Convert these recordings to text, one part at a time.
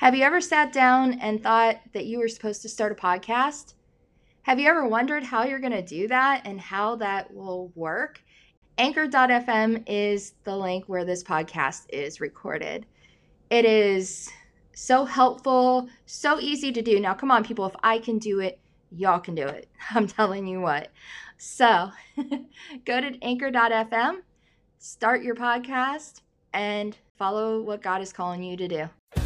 Have you ever sat down and thought that you were supposed to start a podcast? Have you ever wondered how you're going to do that and how that will work? Anchor.fm is the link where this podcast is recorded. It is so helpful, so easy to do. Now, come on, people, if I can do it, y'all can do it. I'm telling you what. So go to anchor.fm, start your podcast, and follow what God is calling you to do.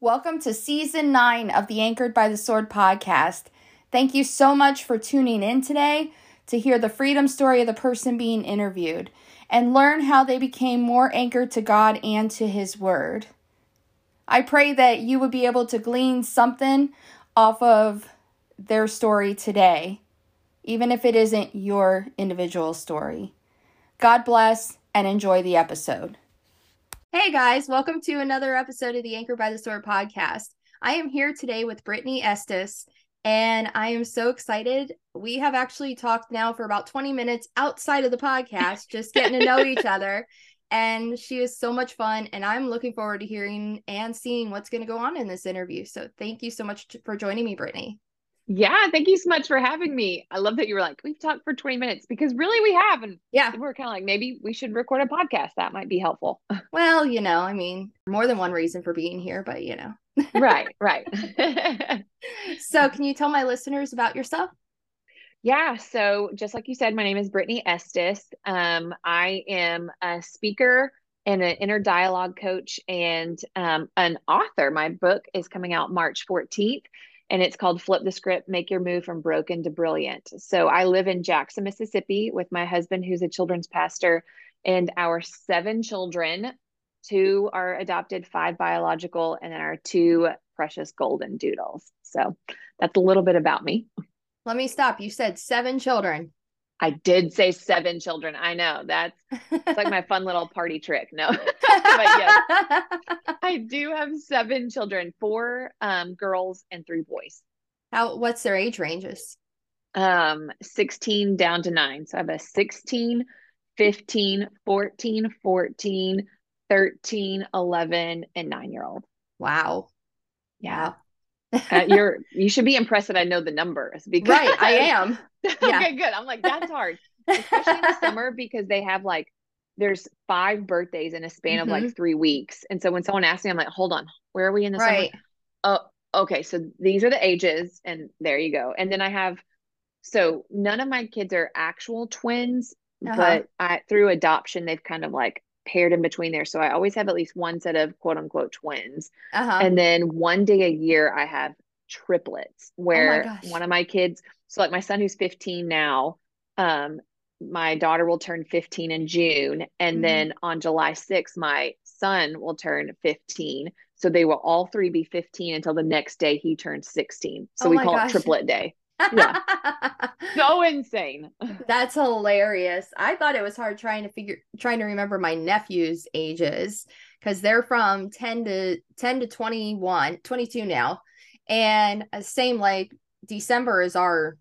Welcome to season nine of the Anchored by the Sword podcast. Thank you so much for tuning in today to hear the freedom story of the person being interviewed and learn how they became more anchored to God and to His Word. I pray that you would be able to glean something off of their story today, even if it isn't your individual story. God bless and enjoy the episode. Hey guys, welcome to another episode of the Anchor by the Sword podcast. I am here today with Brittany Estes, and I am so excited. We have actually talked now for about 20 minutes outside of the podcast, just getting to know each other. And she is so much fun, and I'm looking forward to hearing and seeing what's going to go on in this interview. So, thank you so much for joining me, Brittany. Yeah, thank you so much for having me. I love that you were like, we've talked for 20 minutes because really we have. And yeah, we're kind of like, maybe we should record a podcast. That might be helpful. Well, you know, I mean, more than one reason for being here, but you know. right, right. so, can you tell my listeners about yourself? Yeah, so just like you said, my name is Brittany Estes. Um, I am a speaker and an inner dialogue coach and um, an author. My book is coming out March 14th and it's called Flip the Script Make Your Move from Broken to Brilliant. So I live in Jackson, Mississippi with my husband, who's a children's pastor, and our seven children. Two are adopted, five biological, and then our two precious golden doodles. So that's a little bit about me. Let me stop. You said seven children. I did say seven children. I know that's it's like my fun little party trick. No, but yes, I do have seven children, four um, girls and three boys. How? What's their age ranges? Um, 16 down to nine. So I have a 16, 15, 14, 14, 13, 11, and nine year old. Wow. Yeah. Uh, you're you should be impressed that I know the numbers because right I am. Yeah. okay, good. I'm like that's hard, especially in the summer because they have like there's five birthdays in a span mm-hmm. of like mm-hmm. three weeks, and so when someone asks me, I'm like, hold on, where are we in the right. summer? Oh, okay. So these are the ages, and there you go. And then I have so none of my kids are actual twins, uh-huh. but I through adoption they've kind of like paired in between there. So I always have at least one set of quote unquote twins. Uh-huh. And then one day a year, I have triplets oh where oh one of my kids, so like my son who's 15 now, um, my daughter will turn 15 in June. And mm-hmm. then on July 6th, my son will turn 15. So they will all three be 15 until the next day he turns 16. So oh we call gosh. it triplet day yeah. so insane. That's hilarious. I thought it was hard trying to figure trying to remember my nephew's ages because they're from 10 to 10 to 21, 22 now. And uh, same like December is our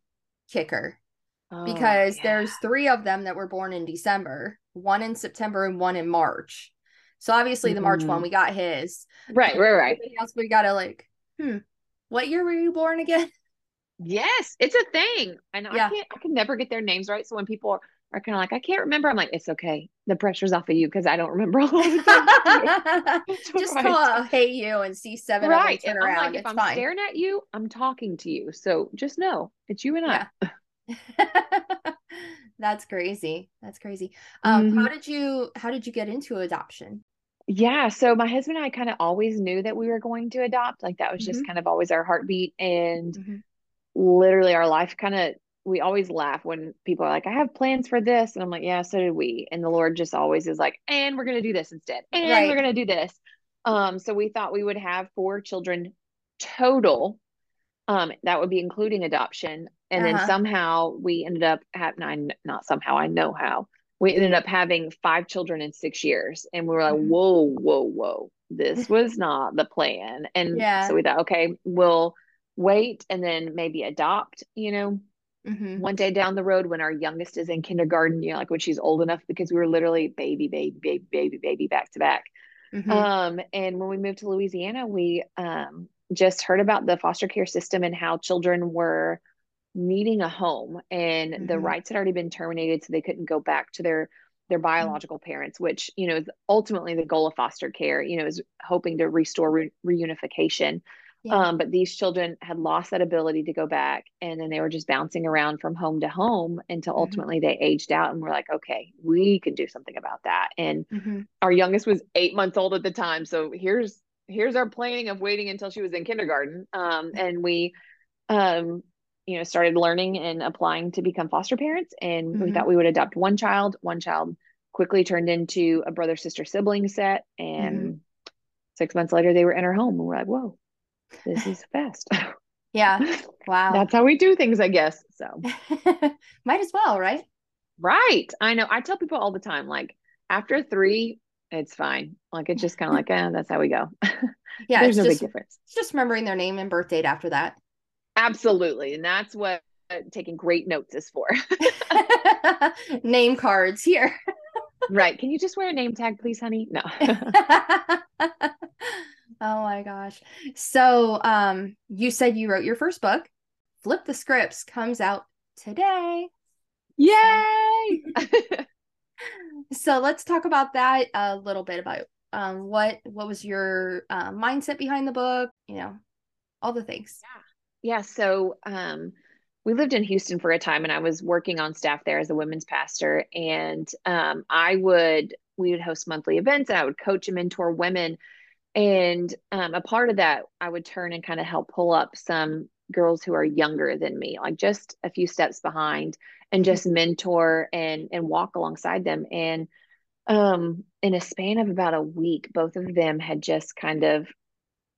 kicker. Oh, because yeah. there's three of them that were born in December, one in September and one in March. So obviously the March mm-hmm. one we got his. Right, right, right. Else we gotta like, hmm, what year were you born again? Yes, it's a thing. And yeah. I can't I can never get their names right. So when people are, are kind of like, I can't remember, I'm like, it's okay. The pressure's off of you because I don't remember all the time. Just right. call hey you and see seven right. turn around. Like, if it's I'm fine. staring at you, I'm talking to you. So just know it's you and I. That's crazy. That's crazy. Um, mm-hmm. how did you how did you get into adoption? Yeah, so my husband and I kind of always knew that we were going to adopt. Like that was just mm-hmm. kind of always our heartbeat. And mm-hmm literally our life kind of we always laugh when people are like, I have plans for this. And I'm like, yeah, so did we. And the Lord just always is like, and we're going to do this instead. And right. we're going to do this. Um, so we thought we would have four children total. Um, that would be including adoption. And uh-huh. then somehow we ended up having, not somehow, I know how. We ended up having five children in six years. And we were like, mm-hmm. whoa, whoa, whoa. This was not the plan. And yeah. so we thought, okay, we'll wait and then maybe adopt, you know, mm-hmm. one day down the road when our youngest is in kindergarten, you know, like when she's old enough, because we were literally baby, baby, baby, baby, baby back to back. Mm-hmm. Um, and when we moved to Louisiana, we um, just heard about the foster care system and how children were needing a home and mm-hmm. the rights had already been terminated so they couldn't go back to their their mm-hmm. biological parents which you know is ultimately the goal of foster care you know is hoping to restore re- reunification yeah. um, but these children had lost that ability to go back and then they were just bouncing around from home to home until mm-hmm. ultimately they aged out and we're like okay we can do something about that and mm-hmm. our youngest was eight months old at the time so here's here's our planning of waiting until she was in kindergarten. Um, and we, um, you know, started learning and applying to become foster parents. And mm-hmm. we thought we would adopt one child. One child quickly turned into a brother sister sibling set. And mm-hmm. six months later, they were in our home. And we're like, whoa, this is fast. Yeah. Wow. That's how we do things, I guess. So might as well, right? Right. I know. I tell people all the time, like, after three, it's fine. Like it's just kind of like, eh, that's how we go. Yeah, there's no just, big difference. It's just remembering their name and birth date after that. Absolutely, and that's what taking great notes is for. name cards here. right. Can you just wear a name tag, please, honey? No. Oh my gosh. So, um, you said you wrote your first book. Flip the Scripts comes out today. Yay! so let's talk about that a little bit about um, what what was your uh, mindset behind the book you know all the things yeah yeah so um, we lived in houston for a time and i was working on staff there as a women's pastor and um, i would we would host monthly events and i would coach and mentor women and um, a part of that i would turn and kind of help pull up some girls who are younger than me like just a few steps behind and just mentor and and walk alongside them. And um in a span of about a week both of them had just kind of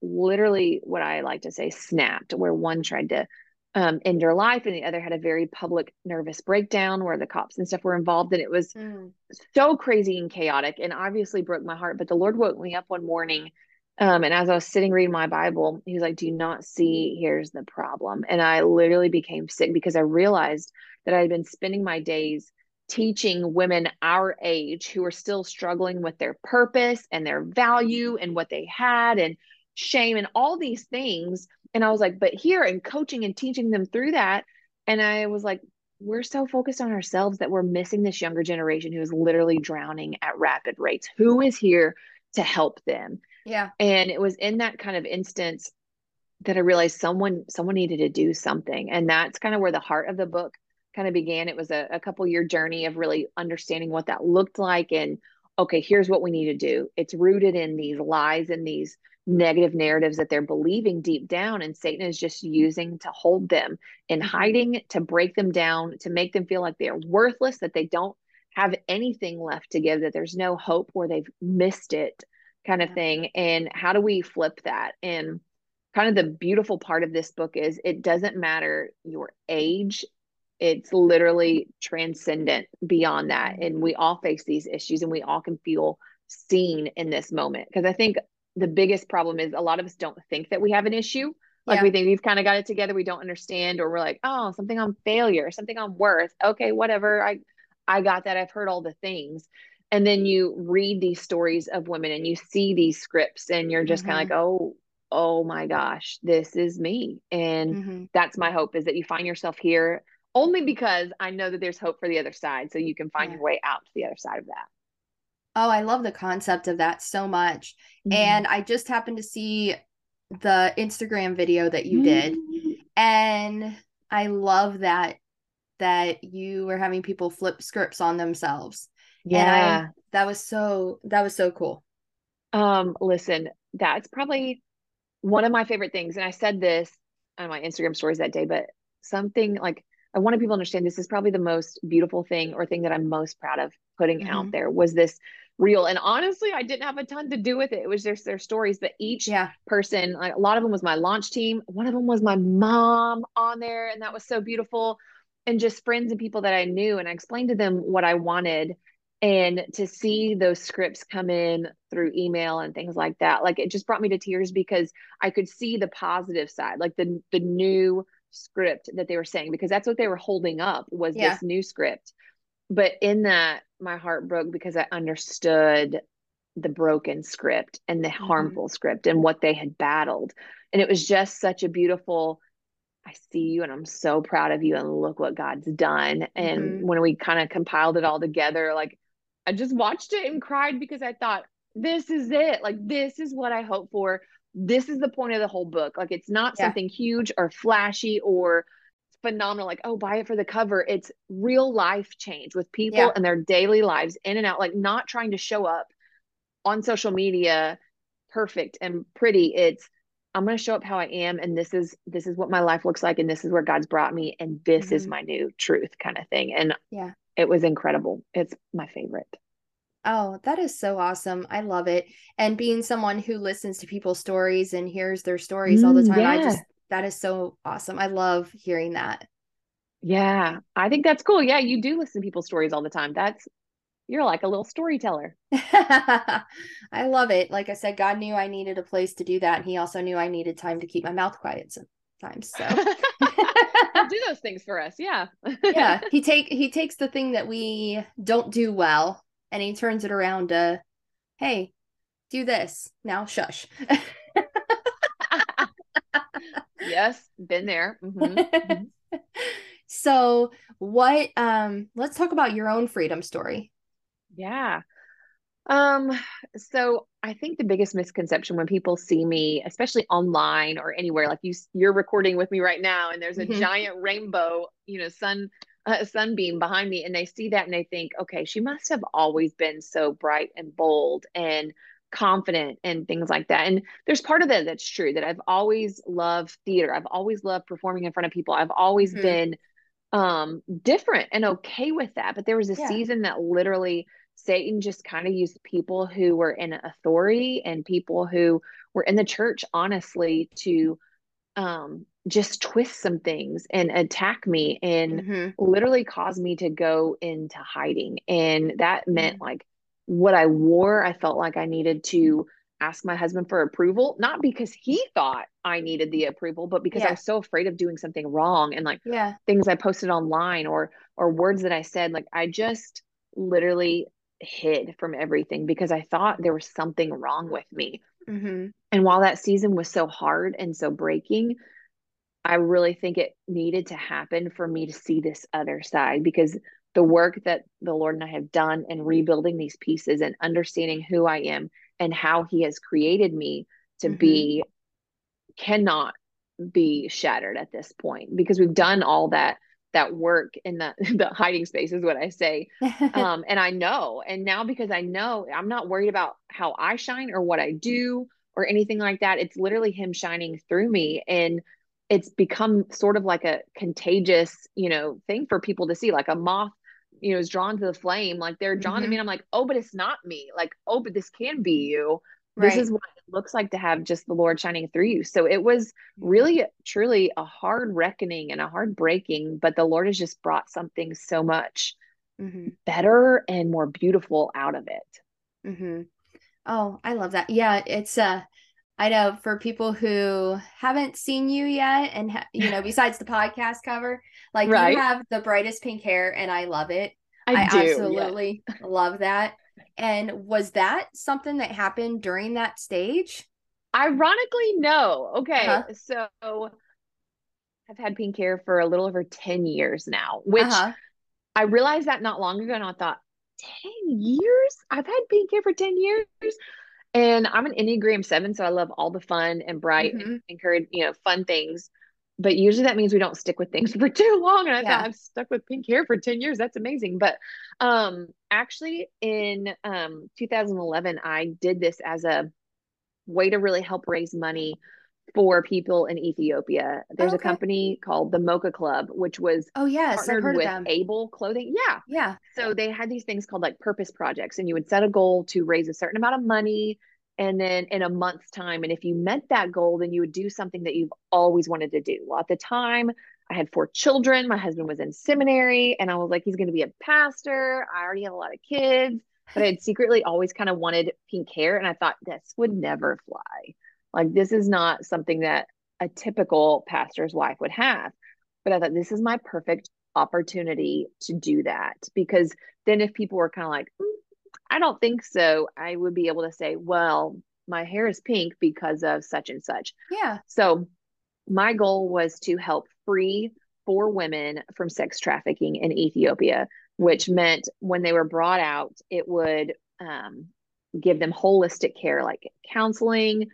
literally what i like to say snapped where one tried to um, end her life and the other had a very public nervous breakdown where the cops and stuff were involved. And it was mm. so crazy and chaotic and obviously broke my heart. But the lord woke me up one morning um, and as I was sitting reading my Bible, he was like, Do you not see? Here's the problem. And I literally became sick because I realized that I had been spending my days teaching women our age who are still struggling with their purpose and their value and what they had and shame and all these things. And I was like, But here and coaching and teaching them through that. And I was like, we're so focused on ourselves that we're missing this younger generation who is literally drowning at rapid rates. Who is here to help them? Yeah. And it was in that kind of instance that I realized someone someone needed to do something. And that's kind of where the heart of the book kind of began. It was a, a couple year journey of really understanding what that looked like and okay, here's what we need to do. It's rooted in these lies and these negative narratives that they're believing deep down and Satan is just using to hold them in mm-hmm. hiding, to break them down, to make them feel like they're worthless, that they don't have anything left to give, that there's no hope or they've missed it kind of thing. And how do we flip that? And kind of the beautiful part of this book is it doesn't matter your age it's literally transcendent beyond that. And we all face these issues and we all can feel seen in this moment. Because i think the biggest problem is a lot of us don't think that we have an issue. Like yeah. we think we've kind of got it together we don't understand or we're like oh something on failure something on worth. Okay whatever i i got that i've heard all the things and then you read these stories of women and you see these scripts and you're just mm-hmm. kind of like oh oh my gosh this is me and mm-hmm. that's my hope is that you find yourself here only because i know that there's hope for the other side so you can find yeah. your way out to the other side of that oh i love the concept of that so much mm-hmm. and i just happened to see the instagram video that you did mm-hmm. and i love that that you were having people flip scripts on themselves yeah. I, that was so that was so cool. Um listen, that's probably one of my favorite things and I said this on my Instagram stories that day, but something like I wanted people to understand this is probably the most beautiful thing or thing that I'm most proud of putting mm-hmm. out there was this reel. And honestly, I didn't have a ton to do with it. It was just their stories, but each yeah. person, like a lot of them was my launch team. One of them was my mom on there, and that was so beautiful. And just friends and people that I knew. And I explained to them what I wanted. And to see those scripts come in through email and things like that, like it just brought me to tears because I could see the positive side, like the the new script that they were saying, because that's what they were holding up was yeah. this new script. But in that, my heart broke because I understood the broken script and the mm-hmm. harmful script and what they had battled. And it was just such a beautiful, I see you and I'm so proud of you and look what God's done. And mm-hmm. when we kind of compiled it all together, like I just watched it and cried because I thought, this is it. Like, this is what I hope for. This is the point of the whole book. Like, it's not yeah. something huge or flashy or phenomenal like oh buy it for the cover it's real life change with people yeah. and their daily lives in and out like not trying to show up on social media perfect and pretty it's i'm going to show up how i am and this is this is what my life looks like and this is where god's brought me and this mm-hmm. is my new truth kind of thing and yeah it was incredible it's my favorite Oh, that is so awesome. I love it. And being someone who listens to people's stories and hears their stories mm, all the mm, time, yeah. I just that is so awesome. I love hearing that. Yeah, I think that's cool. Yeah, you do listen to people's stories all the time. That's you're like a little storyteller. I love it. Like I said, God knew I needed a place to do that. And he also knew I needed time to keep my mouth quiet sometimes. So do those things for us. Yeah. yeah. He take he takes the thing that we don't do well and he turns it around to, hey, do this. Now shush yes, been there. Mm-hmm. mm-hmm. so, what um let's talk about your own freedom story. Yeah. Um so I think the biggest misconception when people see me especially online or anywhere like you you're recording with me right now and there's a mm-hmm. giant rainbow, you know, sun a sunbeam behind me and they see that and they think, okay, she must have always been so bright and bold and confident and things like that. And there's part of that that's true that I've always loved theater. I've always loved performing in front of people. I've always mm-hmm. been um different and okay with that. But there was a yeah. season that literally Satan just kind of used people who were in authority and people who were in the church honestly to um just twist some things and attack me and mm-hmm. literally cause me to go into hiding and that meant mm-hmm. like what I wore, I felt like I needed to ask my husband for approval, not because he thought I needed the approval, but because yeah. I was so afraid of doing something wrong and like yeah. things I posted online or or words that I said, like I just literally hid from everything because I thought there was something wrong with me. Mm-hmm. And while that season was so hard and so breaking, I really think it needed to happen for me to see this other side because the work that the Lord and I have done in rebuilding these pieces and understanding who I am and how He has created me to mm-hmm. be cannot be shattered at this point because we've done all that that work in the the hiding space is what I say. um, and I know, and now because I know, I'm not worried about how I shine or what I do or anything like that. It's literally Him shining through me, and it's become sort of like a contagious, you know, thing for people to see, like a moth you know is drawn to the flame like they're drawn mm-hmm. to me and i'm like oh but it's not me like oh but this can be you this is what looks like to have just the lord shining through you so it was mm-hmm. really truly a hard reckoning and a hard breaking but the lord has just brought something so much mm-hmm. better and more beautiful out of it mm-hmm. oh i love that yeah it's uh I know for people who haven't seen you yet, and ha- you know, besides the podcast cover, like right. you have the brightest pink hair, and I love it. I, I do, absolutely yeah. love that. And was that something that happened during that stage? Ironically, no. Okay, uh-huh. so I've had pink hair for a little over ten years now, which uh-huh. I realized that not long ago, and I thought, ten years? I've had pink hair for ten years and I'm an Enneagram seven, so I love all the fun and bright mm-hmm. and encourage, you know, fun things. But usually that means we don't stick with things for too long. And I yeah. thought I've stuck with pink hair for 10 years. That's amazing. But um actually in um 2011, I did this as a way to really help raise money for people in Ethiopia. There's okay. a company called the Mocha Club, which was oh yes, I've heard with of them. Able Clothing. Yeah, yeah. So they had these things called like purpose projects, and you would set a goal to raise a certain amount of money, and then in a month's time, and if you met that goal, then you would do something that you've always wanted to do. Well, at the time, I had four children. My husband was in seminary, and I was like, he's going to be a pastor. I already have a lot of kids, but I had secretly always kind of wanted pink hair, and I thought this would never fly. Like this is not something that a typical pastor's wife would have. But I thought this is my perfect opportunity to do that because then if people were kind of like, mm, I don't think so, I would be able to say, well, my hair is pink because of such and such. Yeah. So my goal was to help free four women from sex trafficking in Ethiopia, which meant when they were brought out, it would um, give them holistic care like counseling,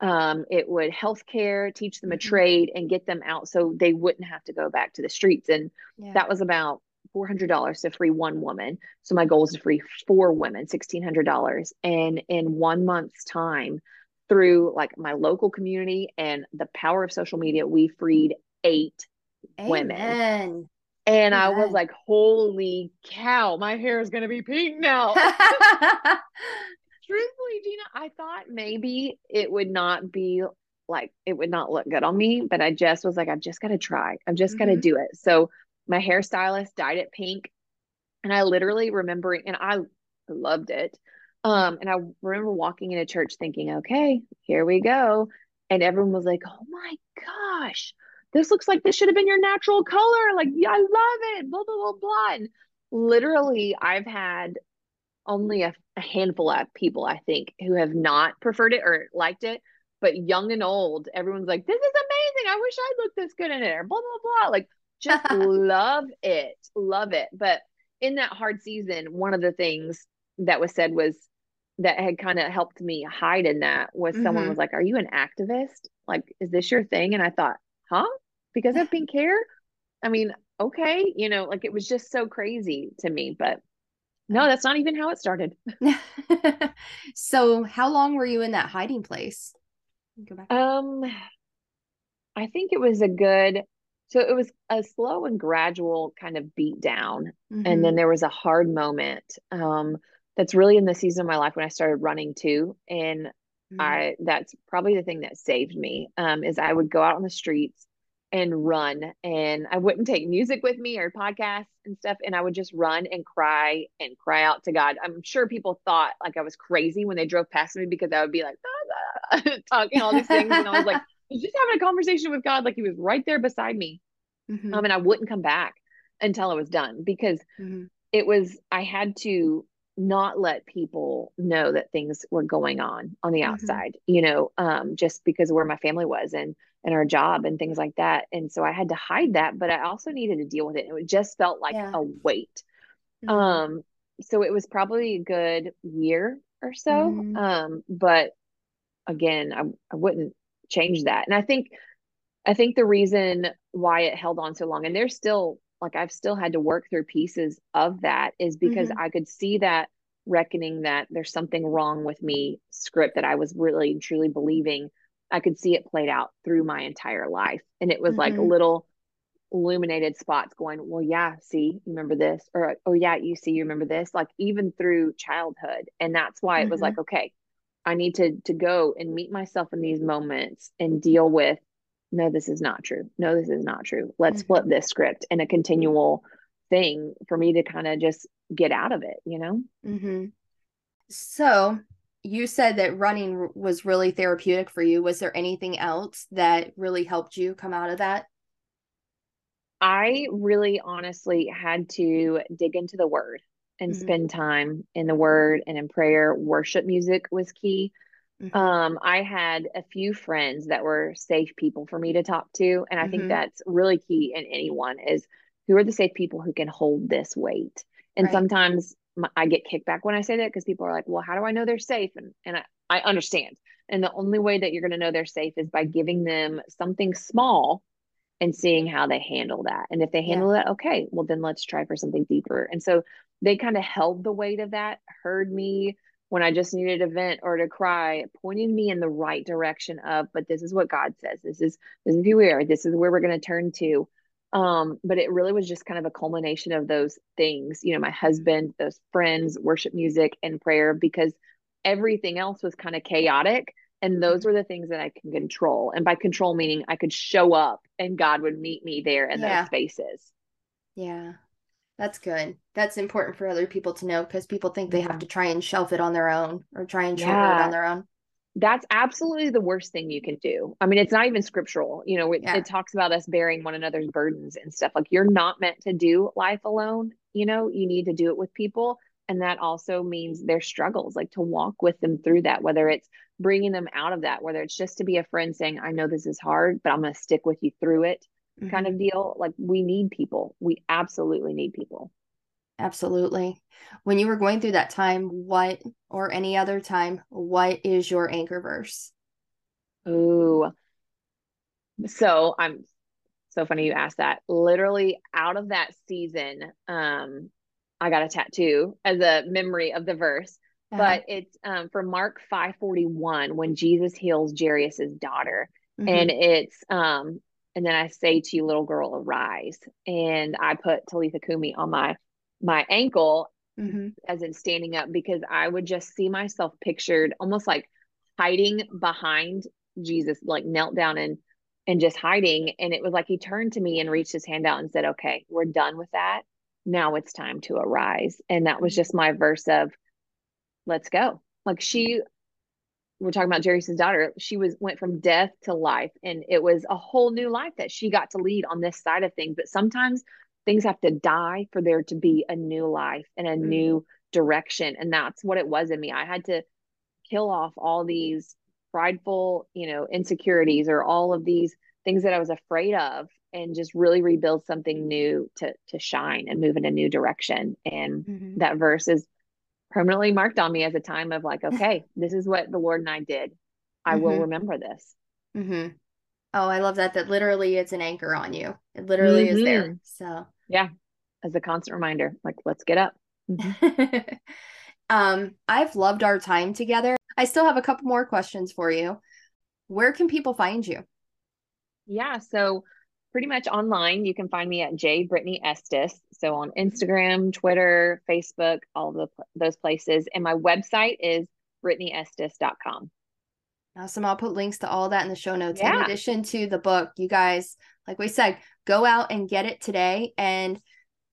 um, it would healthcare, teach them a mm-hmm. trade, and get them out so they wouldn't have to go back to the streets. And yeah. that was about four hundred dollars to free one woman. So my goal is to free four women, sixteen hundred dollars. And in one month's time, through like my local community and the power of social media, we freed eight Amen. women. And Amen. I was like, holy cow, my hair is going to be pink now. truthfully, Gina, I thought maybe it would not be like it would not look good on me, but I just was like, I've just got to try. I've just mm-hmm. got to do it. So my hairstylist dyed it pink. And I literally remember, and I loved it. Um, and I remember walking into church thinking, okay, here we go. And everyone was like, oh my gosh, this looks like this should have been your natural color. Like, yeah, I love it. Blah, blah, blah, blah. And literally, I've had only a, a handful of people, I think, who have not preferred it or liked it. But young and old, everyone's like, this is amazing. I wish I looked this good in it. Blah, blah, blah. Like, just love it. Love it. But in that hard season, one of the things that was said was that had kind of helped me hide in that was mm-hmm. someone was like, Are you an activist? Like, is this your thing? And I thought, Huh? Because of pink hair? I mean, okay, you know, like it was just so crazy to me. But no, that's not even how it started. so, how long were you in that hiding place? Go back. Um, I think it was a good. So it was a slow and gradual kind of beat down, mm-hmm. and then there was a hard moment. Um, that's really in the season of my life when I started running too, and mm-hmm. I that's probably the thing that saved me. Um, is I would go out on the streets and run and I wouldn't take music with me or podcasts and stuff and I would just run and cry and cry out to God. I'm sure people thought like I was crazy when they drove past me because I would be like ah, ah, talking all these things and I was like was just having a conversation with God like he was right there beside me. Mm-hmm. Um and I wouldn't come back until I was done because mm-hmm. it was I had to not let people know that things were going on on the mm-hmm. outside, mm-hmm. you know, um just because of where my family was and and our job and things like that. And so I had to hide that, but I also needed to deal with it. It just felt like yeah. a weight. Mm-hmm. Um, so it was probably a good year or so. Mm-hmm. Um, but again, I, I wouldn't change that. And I think, I think the reason why it held on so long, and there's still like I've still had to work through pieces of that, is because mm-hmm. I could see that reckoning that there's something wrong with me script that I was really and truly believing I could see it played out through my entire life. And it was mm-hmm. like little illuminated spots going, well, yeah, see, you remember this? Or, oh, yeah, you see, you remember this? Like even through childhood. And that's why mm-hmm. it was like, mm-hmm. okay, I need to to go and meet myself in these moments and deal with, no, this is not true. No, this is not true. Let's mm-hmm. flip this script and a continual thing for me to kind of just get out of it, you know? Mm-hmm. So you said that running was really therapeutic for you. Was there anything else that really helped you come out of that? I really honestly had to dig into the word and mm-hmm. spend time in the word and in prayer. Worship music was key. Mm-hmm. Um, I had a few friends that were safe people for me to talk to. And I mm-hmm. think that's really key in anyone is who are the safe people who can hold this weight. And right. sometimes I get kickback when I say that because people are like, well, how do I know they're safe? And, and I, I understand. And the only way that you're going to know they're safe is by giving them something small and seeing how they handle that. And if they handle yeah. that, okay, well, then let's try for something deeper. And so they kind of held the weight of that, heard me, when I just needed a vent or to cry, pointing me in the right direction of, but this is what God says. This is this is who we are. This is where we're going to turn to. Um, but it really was just kind of a culmination of those things, you know, my husband, those friends, worship music, and prayer, because everything else was kind of chaotic. And those were the things that I can control. And by control, meaning I could show up and God would meet me there in yeah. those spaces. Yeah. That's good. That's important for other people to know because people think they have to try and shelf it on their own or try and shoulder yeah. it on their own. That's absolutely the worst thing you can do. I mean, it's not even scriptural. You know, it, yeah. it talks about us bearing one another's burdens and stuff. Like you're not meant to do life alone. You know, you need to do it with people. And that also means their struggles, like to walk with them through that, whether it's bringing them out of that, whether it's just to be a friend saying, I know this is hard, but I'm going to stick with you through it mm-hmm. kind of deal. Like we need people. We absolutely need people. Absolutely. When you were going through that time, what or any other time, what is your anchor verse? Ooh. So I'm so funny you asked that. Literally out of that season, um, I got a tattoo as a memory of the verse. Uh-huh. But it's um from Mark 541 when Jesus heals Jairus's daughter. Mm-hmm. And it's um and then I say to you, little girl, arise. And I put Talitha Kumi on my my ankle mm-hmm. as in standing up because I would just see myself pictured almost like hiding behind Jesus, like knelt down and and just hiding. And it was like he turned to me and reached his hand out and said, Okay, we're done with that. Now it's time to arise. And that was mm-hmm. just my verse of let's go. Like she we're talking about Jairus's daughter, she was went from death to life, and it was a whole new life that she got to lead on this side of things. But sometimes things have to die for there to be a new life and a mm-hmm. new direction, and that's what it was in me. I had to kill off all these prideful, you know, insecurities or all of these things that I was afraid of, and just really rebuild something new to to shine and move in a new direction. And mm-hmm. that verse is permanently marked on me as a time of like, okay, this is what the Lord and I did. I mm-hmm. will remember this. Mm-hmm. Oh, I love that. That literally it's an anchor on you. It literally mm-hmm. is there. Mm-hmm. So yeah, as a constant reminder, like let's get up. Mm-hmm. um, I've loved our time together. I still have a couple more questions for you. Where can people find you? Yeah, so pretty much online. You can find me at J Brittany Estes. So on Instagram, Twitter, Facebook, all the those places. And my website is brittanyestes.com. Awesome. I'll put links to all that in the show notes. Yeah. In addition to the book, you guys, like we said, go out and get it today. And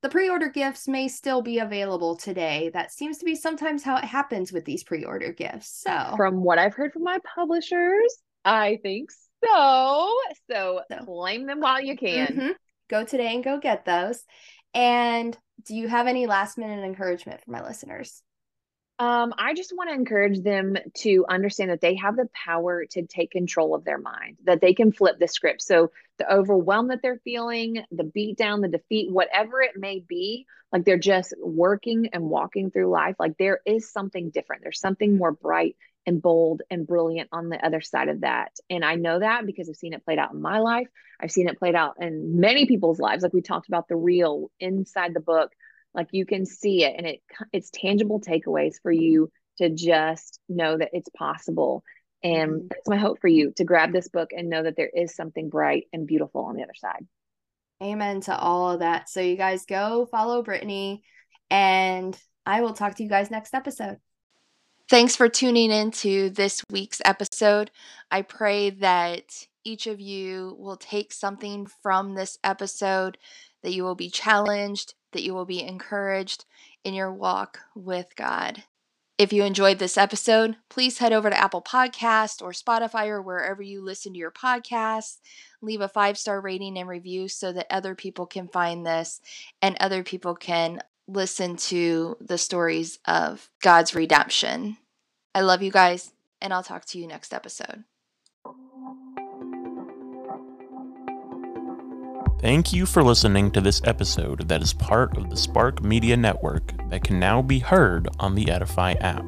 the pre-order gifts may still be available today. That seems to be sometimes how it happens with these pre-order gifts. So from what I've heard from my publishers, I think so. So, so. claim them while you can. Mm-hmm. Go today and go get those. And do you have any last minute encouragement for my listeners? Um, I just want to encourage them to understand that they have the power to take control of their mind, that they can flip the script. So the overwhelm that they're feeling, the beat down, the defeat, whatever it may be, like they're just working and walking through life. Like there is something different. There's something more bright and bold and brilliant on the other side of that. And I know that because I've seen it played out in my life. I've seen it played out in many people's lives. Like we talked about the reel inside the book, like you can see it and it it's tangible takeaways for you to just know that it's possible. And mm-hmm. that's my hope for you to grab this book and know that there is something bright and beautiful on the other side. Amen to all of that. So you guys go follow Brittany and I will talk to you guys next episode. Thanks for tuning in to this week's episode. I pray that each of you will take something from this episode, that you will be challenged, that you will be encouraged in your walk with God. If you enjoyed this episode, please head over to Apple Podcast or Spotify or wherever you listen to your podcasts. Leave a five star rating and review so that other people can find this and other people can listen to the stories of God's redemption. I love you guys, and I'll talk to you next episode. Thank you for listening to this episode that is part of the Spark Media Network that can now be heard on the Edify app.